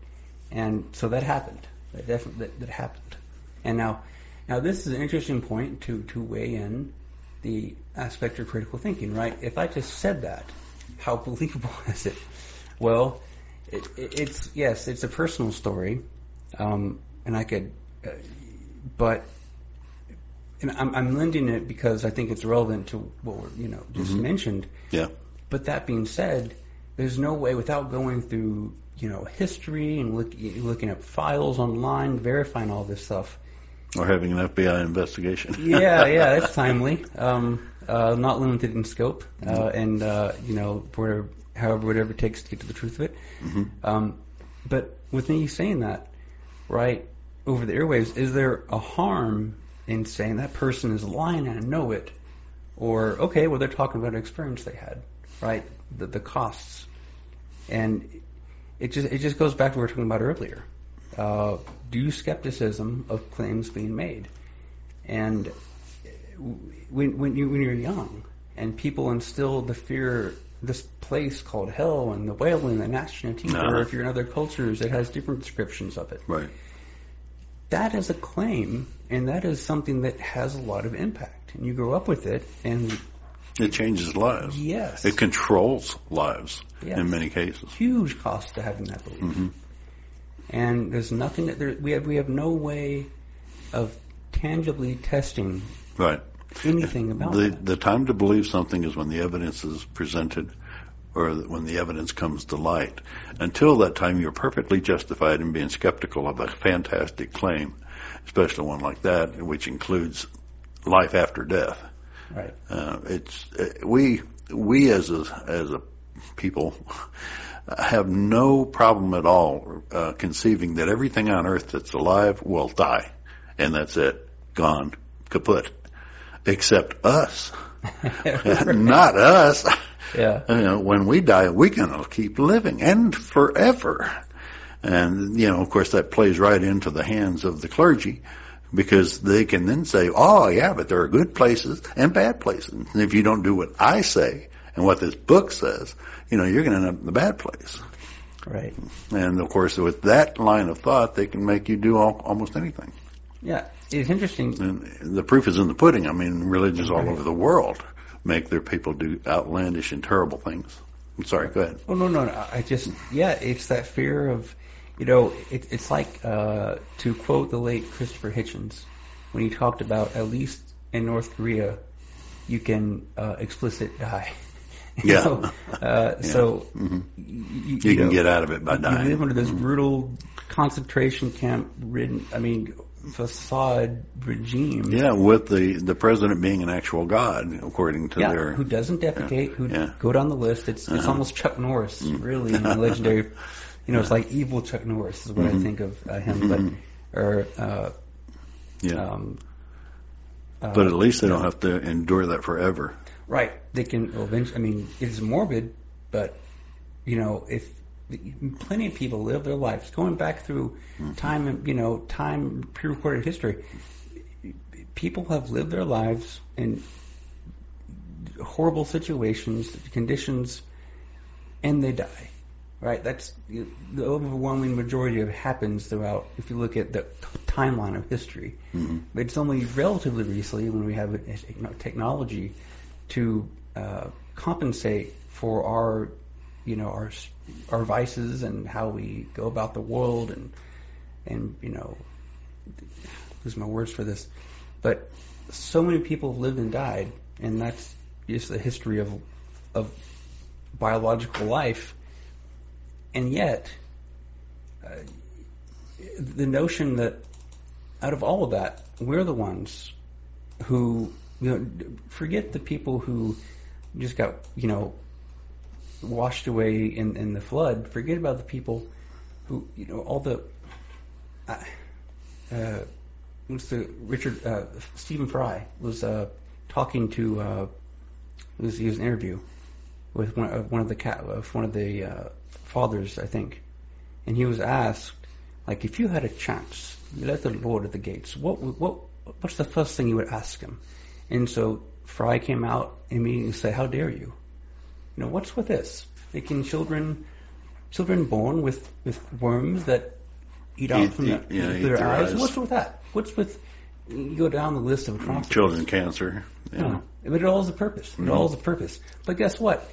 and so that happened. That definitely that, that happened. And now, now this is an interesting point to to weigh in the aspect of critical thinking, right? If I just said that, how <laughs> believable is it? Well, it, it, it's yes, it's a personal story, um, and I could, uh, but. And I'm, I'm lending it because I think it's relevant to what we're, you know, just Mhm. mentioned. Yeah. But that being said, there's no way without going through, you know, history and look, looking up files online, verifying all this stuff. Or having an FBI investigation. Yeah, yeah, <laughs> that's timely. Um, uh, not limited in scope, uh, and uh, you know, whatever, however, whatever it takes to get to the truth of it. Mhm. Um, but with me saying that, right over the airwaves, is there a harm in saying that person is lying and I know it, or okay, well they're talking about an experience they had, right? The the costs, and it just it just goes back to what we were talking about earlier. Uh, due skepticism of claims being made, and when when you when you're young and people instill the fear this place called hell and the wailing and of teeth, Uh-huh. or if you're in other cultures, it has different descriptions of it. Right. That is a claim, and that is something that has a lot of impact. And you grow up with it, and It changes lives. yes, It controls lives Yes. in many cases. huge cost to having that belief. hmm And there's nothing that there, we have. We have no way of tangibly testing Right. anything about The that. the time to believe something is when the evidence is presented, or when the evidence comes to light. Until that time, you're perfectly justified in being skeptical of a fantastic claim, especially one like that, which includes life after death. Right. Uh, it's uh, we we as a as a people have no problem at all uh, conceiving that everything on earth that's alive will die, and that's it, gone, kaput, except us, <laughs> <laughs> not us. Yeah. You know, when we die, we can keep living and forever. And, you know, of course that plays right into the hands of the clergy because they can then say, oh yeah, but there are good places and bad places. And if you don't do what I say and what this book says, you know, you're going to end up in the bad place. Right. And of course with that line of thought, they can make you do all, almost anything. Yeah. It's interesting. And the proof is in the pudding. I mean, religions all over the world make their people do outlandish and terrible things. I'm sorry, go ahead. Oh no, no, no. I just yeah, it's that fear of, you know, it, it's like uh, to quote the late Christopher Hitchens when he talked about at least in North Korea, you can uh, explicit die. You <laughs> Yeah. know, uh, So hmm y- y- You, you can know, get out of it by dying. you live under this brutal concentration camp ridden. I mean, facade regime. Yeah, with the the president being an actual god, according to Yeah, their. who doesn't defecate, who Yeah. go down the list. It's it's Uh-huh. almost Chuck Norris, Mm. really, in the <laughs> legendary. You know, it's like evil Chuck Norris is what I Mhm. think of uh, him, but Mhm. or uh, yeah, um, uh, but at least they don't have to endure that forever. right. They can eventually. I mean, it's morbid, but you know, if plenty of people live their lives going back through Mm-hmm. time, and you know, time pre-recorded history. People have lived their lives in horrible situations, conditions, and they die. Right? That's the overwhelming majority of it happens throughout. If you look at the timeline of history, but it's only relatively recently when we have technology to uh, compensate for our, you know, our our vices and how we go about the world and and you know, lose my words for this, but so many people have lived and died, and that's just the history of of biological life, and yet uh, the notion that out of all of that, we're the ones who you know forget the people who just got you know washed away in in the flood. Forget about the people who you know all the. Uh, uh, what's the Richard uh, Stephen Fry was uh, talking to uh, was, he was an interview with one, of one of the cat of one of the uh, fathers I think, and he was asked like if you had a chance, you let the Lord at the gates. What what what's the first thing you would ask him? And so Fry came out immediately and said, "How dare you? You know what's with this? Making children children born with with worms that eat out Eat- from the, yeah, their, their eyes. eyes. What's with that? What's with you go down the list of atrocities. Children cancer. Yeah. No, but it all has a purpose. It all has a purpose. But guess what?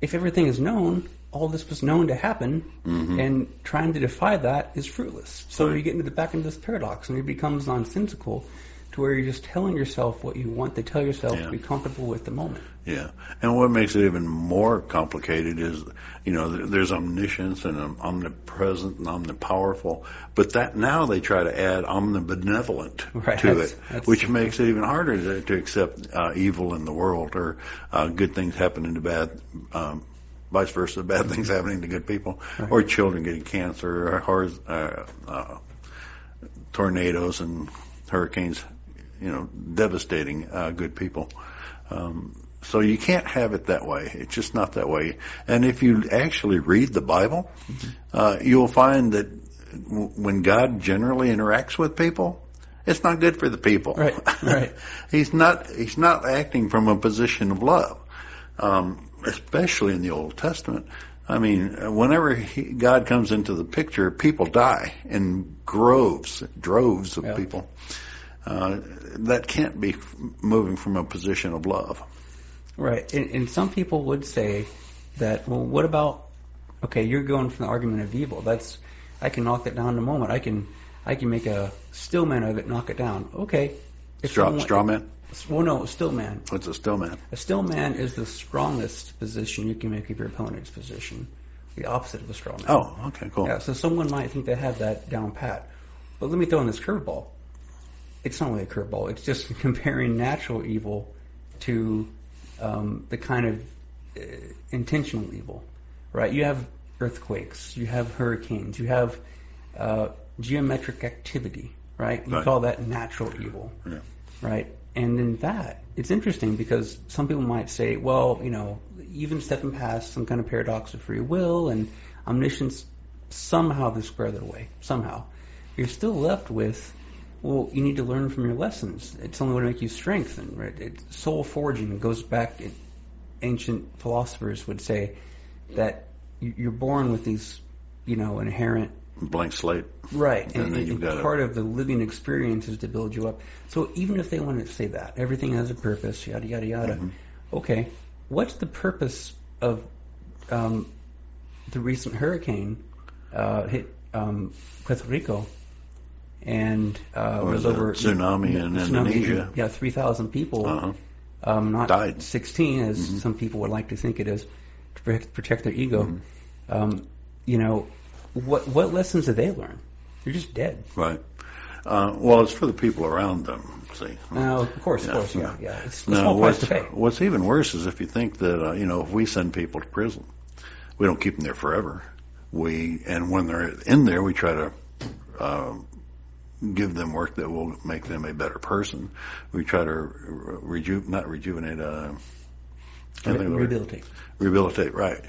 If everything is known, all this was known to happen, mm-hmm. and trying to defy that is fruitless. So you get into the back into this paradox, and it becomes nonsensical, to where you're just telling yourself what you want. To tell yourself Yeah. to be comfortable with the moment. Yeah, and what makes it even more complicated is, you know, there's omniscience and um, omnipresent and omnipowerful, but that now they try to add omnibenevolent <laughs> Right, to that's- it, that's- which makes it even harder to, to accept uh, evil in the world or uh, good things happening to bad, um, vice versa, bad things happening to good people, or children getting cancer or uh, uh, tornadoes and hurricanes, you know, devastating uh, good people. Um, so you can't have it that way. It's just not that way. And if you actually read the Bible, uh, you'll find that w- when God generally interacts with people, it's not good for the people. Right, right. <laughs> he's not. He's not acting from a position of love, um, especially in the Old Testament. I mean, whenever he, God comes into the picture, people die in groves, droves of Yeah. people. Uh, that can't be moving from a position of love. Right. And, and some people would say that, well, what about, okay, you're going from the argument of evil. That's, I can knock that down in a moment. I can, I can make a steel man of it, knock it down. Okay. If Straw, someone- straw man. Well, no, steel man. What's a steel man? A steel man is the strongest position you can make of your opponent's position. The opposite of a straw man. Oh, okay, cool. Yeah, so someone might think they have that down pat. But let me throw in this curveball. It's not really a curveball. It's just <laughs> comparing natural evil to um, the kind of uh, intentional evil, right? You have earthquakes, you have hurricanes, you have uh, geometric activity, right? You Right. call that natural evil, Yeah. right? And in that, it's interesting because some people might say, well, you know, even stepping past some kind of paradox of free will and omniscience, somehow they square their way. Somehow. You're still left with, well, you need to learn from your lessons. It's only going to make you strengthen, right? It's soul forging. Goes back, it, ancient philosophers would say that you- you're born with these, you know, inherent Blank slate. Right, And and, then and, you've got part of the living experience is to build you up. So even if they want to say that everything has a purpose, yada yada yada, Mm-hmm. okay, what's the purpose of um, the recent hurricane uh, hit um, Puerto Rico and uh, was over tsunami in tsunami, Indonesia. Yeah, three thousand people, Uh-huh. um, not Died. Mm-hmm. sixteen as some people would like to think it is, to protect, their ego. Mm-hmm. Um, you know, what what lessons did they learn? They're just dead. Right. Uh, well, it's for the people around them. See. No, of course, of course, yeah, yeah. yeah. It's No, what's, to pay. what's even worse is if you think that uh, you know if we send people to prison, we don't keep them there forever. We and when they're in there, we try to uh, give them work that will make them a better person. We try to reju not rejuvenate, uh, can't think of the word. Rehabilitate. rehabilitate. Right.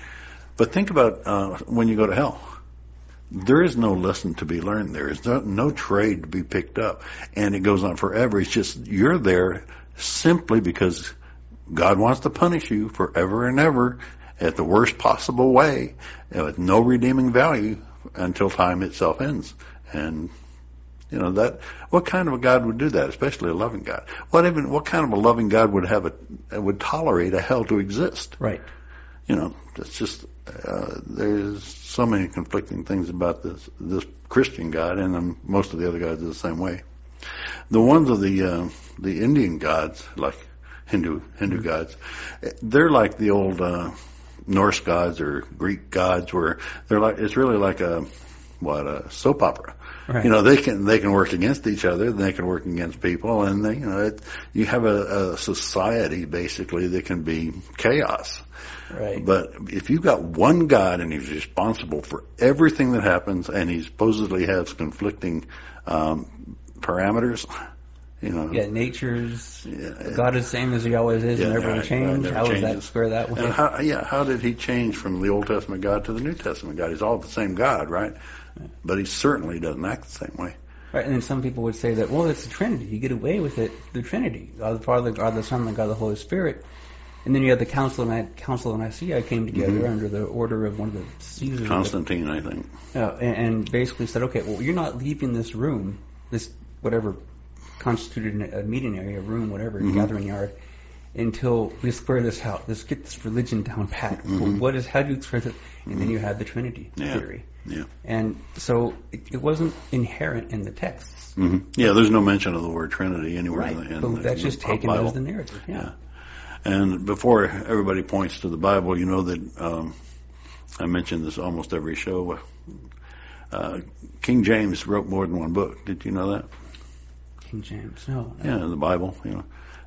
But think about uh, when you go to hell. There is no lesson to be learned. There is no, no trade to be picked up, and it goes on forever. It's just you're there simply because God wants to punish you forever and ever at the worst possible way with no redeeming value until time itself ends. And you know that what kind of a God would do that, especially a loving God? What even what kind of a loving God would have a would tolerate a hell to exist? Right. You know, it's just uh, there's so many conflicting things about this this Christian God, and um, most of the other gods are the same way. The ones of the uh, the Indian gods, like Hindu Hindu Mm-hmm. gods, they're like the old uh, Norse gods or Greek gods, where they're like it's really like a what a soap opera. Right. You know, they can they can work against each other, they can work against people, and they, you know, it, you have a, a society basically that can be chaos. Right. But if you've got one God and He's responsible for everything that happens, and He supposedly has conflicting um, parameters, you know, yeah, nature's Yeah. God is the same as He always is, Yeah, and never right, change. right, How does that square that way? How, yeah, how did he change from the Old Testament God to the New Testament God? He's all the same God, right? But he certainly doesn't act the same way. Right, and then some people would say that, well, it's the Trinity. You get away with it, the Trinity. God the Father, God the Son, and God the Holy Spirit. And then you have the Council of, Ni- Council of Nicaea came together Mm-hmm. under the order of one of the Caesars. Constantine, I think. Uh, and, and basically said, okay, well, you're not leaving this room, this whatever constituted a meeting area, room, whatever, Mm-hmm. gathering yard, until we square this out. Let's get this religion down pat. Well, what is? How do you express it? And then you had the Trinity Mm-hmm. Yeah. theory. Yeah. And so it, it wasn't inherent in the texts. hmm Yeah, there's no mention of the word Trinity anywhere Right, in the, in but the, that's just taken Bible. as the narrative. Yeah. Yeah. And before everybody points to the Bible, you know that um, I mention this almost every show. Uh, King James wrote more than one book. Did you know that? King James. No. no. Yeah, in the Bible, you know.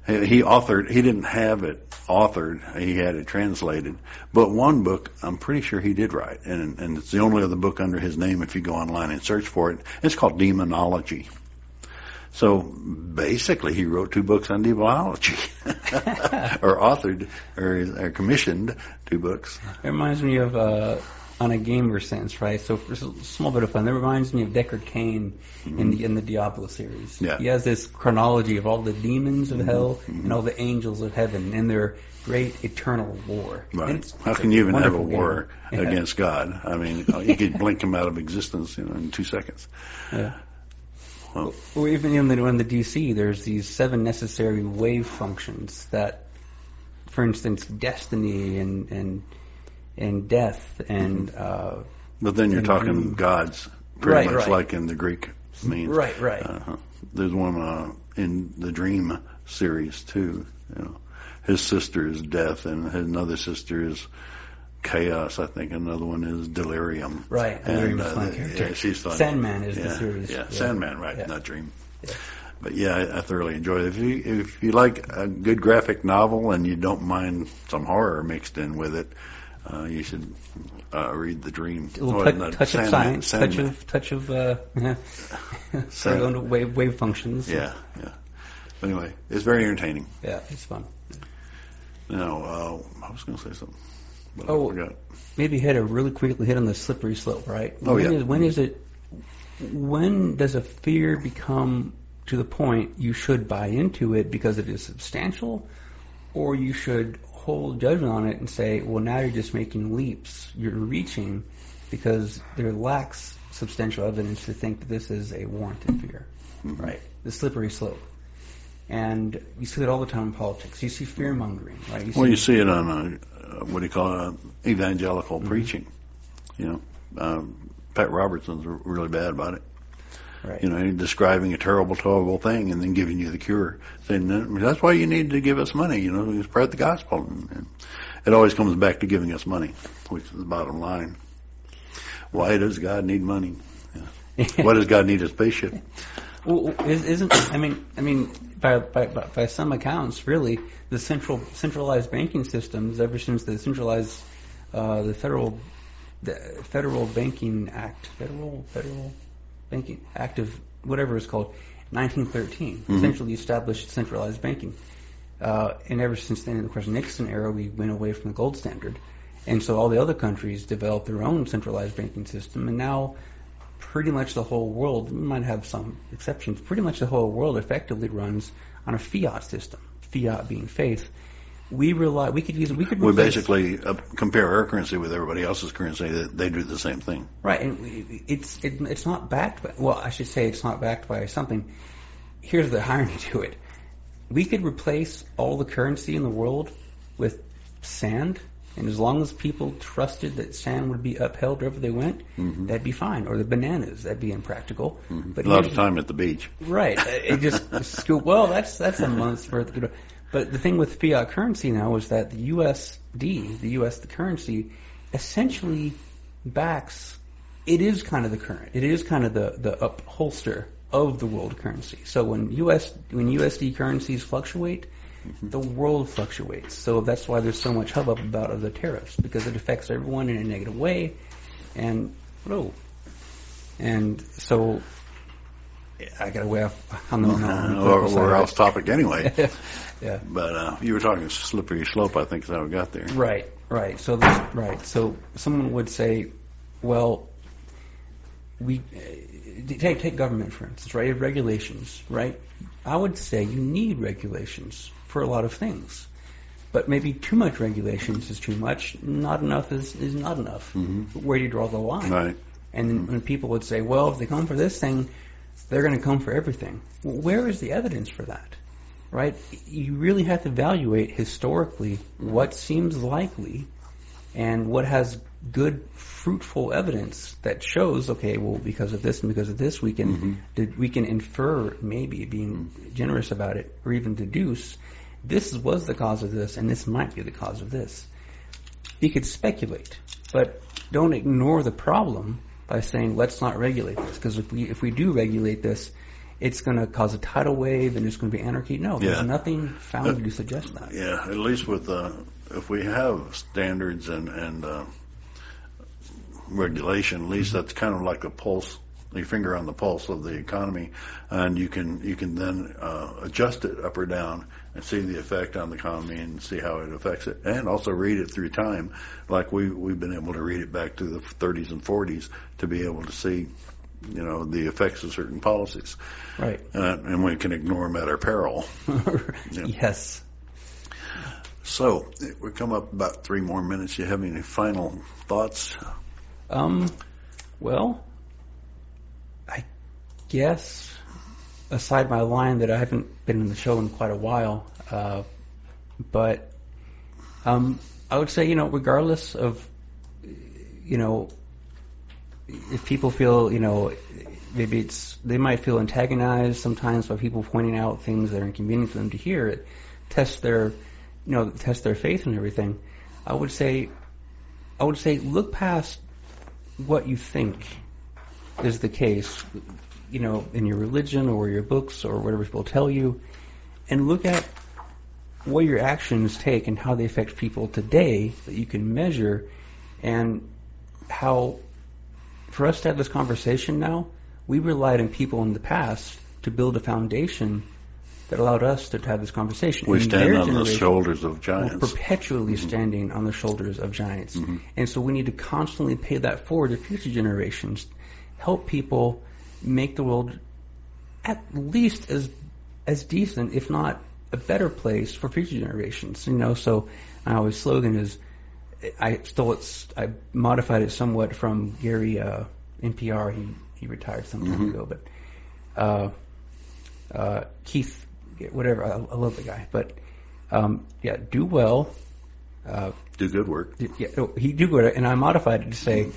He authored, he didn't have it authored, he had it translated. But one book, I'm pretty sure he did write, and, and it's the only other book under his name if you go online and search for it. It's called Demonology. So basically, he wrote two books on demonology, <laughs> or authored, or, or commissioned two books. It reminds me of uh, on a gamer sense, right? So for a small bit of fun, that reminds me of Deckard Cain in the in the Diablo series. Mm-hmm. Yeah. Mm-hmm. He has this chronology of all the demons of hell and all the angels of heaven and their great eternal war. Right. it's- How it's can you even have a war game. Yeah. against God? I mean, you could blink him out of existence you know, in two seconds. Yeah. Well, Or even in the, in the DC, there's these seven necessary wave functions that, for instance, destiny and and and death and uh, But then you're talking dream. gods, pretty Right, much right. like in the Greek means. Right, right. Uh-huh. There's one uh, in the Dream series too. You know, his sister is death, and his another sister is chaos. I think another one is delirium. Right, And, Delirium is uh, fun character. Yeah, she's fun. Sandman is the series. Yeah, Yeah. Sandman, right? Yeah. Not Dream. Yeah. But yeah, I, I thoroughly enjoy it. If you if you like a good graphic novel and you don't mind some horror mixed in with it, uh, you should uh, read The Dream. a little Oh, touch, no, touch of Sandman- science, touch of touch of uh, <laughs> to wave wave functions. Yeah, yeah. But anyway, it's very entertaining. yeah, it's fun. Now, uh, I was going to say something, but Oh. I forgot. Maybe hit a really quickly hit on the slippery slope, right? Oh, when yeah. is- when is it? When does a fear become to the point you should buy into it because it is substantial, or you should hold judgment on it and say, well, now you're just making leaps, you're reaching, because there lacks substantial evidence to think that this is a warranted fear, Mm-hmm. right? The slippery slope. And you see that all the time in politics. You see fear mongering, right? You see, Well, you see it on a, uh, what do you call it, evangelical Mm-hmm. preaching. You know, um, Pat Robertson's really bad about it. Right. You know, describing a terrible, terrible thing and then giving you the cure, saying that's why you need to give us money. You know, spread the gospel. And, and it always comes back to giving us money, which is the bottom line. Why does God need money? <laughs> Why does God need a spaceship? Well, is- isn't I mean I mean by, by by by some accounts, really, the central centralized banking systems ever since the centralized uh, the federal the Federal Banking Act, federal federal banking act of whatever it's called, 1913, essentially established centralized banking. Uh, and ever since then, of course, Nixon era, we went away from the gold standard, and so all the other countries developed their own centralized banking system, and now pretty much the whole world, we might have some exceptions, pretty much the whole world effectively runs on a fiat system, fiat being faith, we rely. We could use. We could. We replace- basically uh, compare our currency with everybody else's currency. That they do the same thing. Right, and it's it, it's not backed by. Well, I should say it's not backed by something. Here's the irony to it: we could replace all the currency in the world with sand, and as long as people trusted that sand would be upheld wherever they went, that'd be fine. Or the bananas, that'd be impractical. But A lot of time at the beach. Right. It just <laughs> scoop. Well, that's that's a month's worth. Know. But the thing with fiat currency now is that the USD, the US the currency, essentially backs. It is kind of the current. It is kind of the the upholster of the world currency. So when US when USD currencies fluctuate, mm-hmm. the world fluctuates. So that's why there's so much hubbub about the tariffs because it affects everyone in a negative way, and whoa. And so I got way off on the, on the side we're off topic anyway. <laughs> yeah. but uh, you were talking slippery slope. I think is how we got there. Right, right. So this, right. So someone would say, well, we uh, take take government for instance, right? You have regulations, right? I would say you need regulations for a lot of things, but maybe too much regulations is too much. Not enough is is not enough. Where do you draw the line? Right. And when people would say, well, if they come for this thing, they're going to come for everything. Well, where is the evidence for that? Right? You really have to evaluate historically what seems likely and what has good, fruitful evidence that shows, okay, well, because of this and because of this, we can mm-hmm. did- we can infer, maybe being generous about it, or even deduce this was the cause of this, and this might be the cause of this. You could speculate, but don't ignore the problem by saying let's not regulate this because if we if we do regulate this, it's going to cause a tidal wave and there's going to be anarchy. No, there's Yeah. nothing found to suggest that. Yeah, at least with uh, if we have standards and and uh, regulation, at least that's kind of like a pulse, your finger on the pulse of the economy, and you can you can then uh, adjust it up or down and see the effect on the economy and see how it affects it, and also read it through time, like we we've been able to read it back to the 30s and 40s to be able to see. You know the effects of certain policies, Right. uh, and we can ignore them at our peril. <laughs> Yeah. Yes. So we come up about three more minutes. You have any final thoughts? Um. Well, I guess aside my line that I haven't been in the show in quite a while, uh, but um, I would say you know regardless of you know if people feel you know maybe it's they might feel antagonized sometimes by people pointing out things that are inconvenient for them to hear it test their you know test their faith and everything i would say i would say look past what you think is the case you know in your religion or your books or whatever people tell you and look at what your actions take and how they affect people today that you can measure and how for us to have this conversation now, we relied on people in the past to build a foundation that allowed us to have this conversation. We And stand on the shoulders of were giants. perpetually mm-hmm. standing on the shoulders of giants. Mm-hmm. And so we need to constantly pay that forward to future generations, help people make the world at least as as decent, if not a better place for future generations. You know, so uh, our slogan is I stole it. I modified it somewhat from Gary uh, NPR. He he retired some time ago, but uh, uh, Keith, whatever. I, I love the guy, but um, yeah, do well. Uh, Do good work. yeah, he do good, and I modified it to say,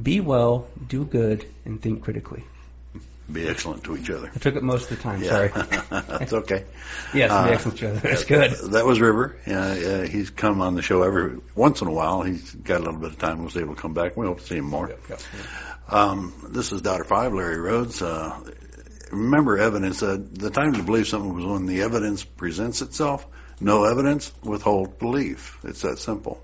be well, do good, and think critically. Be excellent to each other. I took it most of the time. Yeah. Sorry. <laughs> That's okay. <laughs> Yes, Uh, be excellent to each other. That's good. That was River. Uh, uh, he's come on the show every once in a while. He's got a little bit of time. Was able to come back. We hope to see him more. Um, this is Daughter Five, Larry Rhodes. Uh, remember, evidence. Uh, the time to believe something was when the evidence presents itself. No evidence, withhold belief. It's that simple.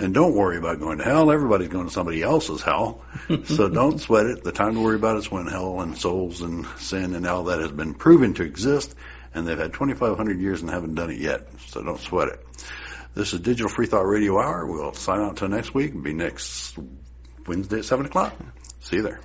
And don't worry about going to hell. Everybody's going to somebody else's hell. <laughs> so don't sweat it. The time to worry about is when hell and souls and sin and all that has been proven to exist. And they've had 2,500 years and haven't done it yet. So don't sweat it. This is Digital Free Thought Radio Hour. We'll sign out until next week. Be next Wednesday at 7 o'clock. See you there.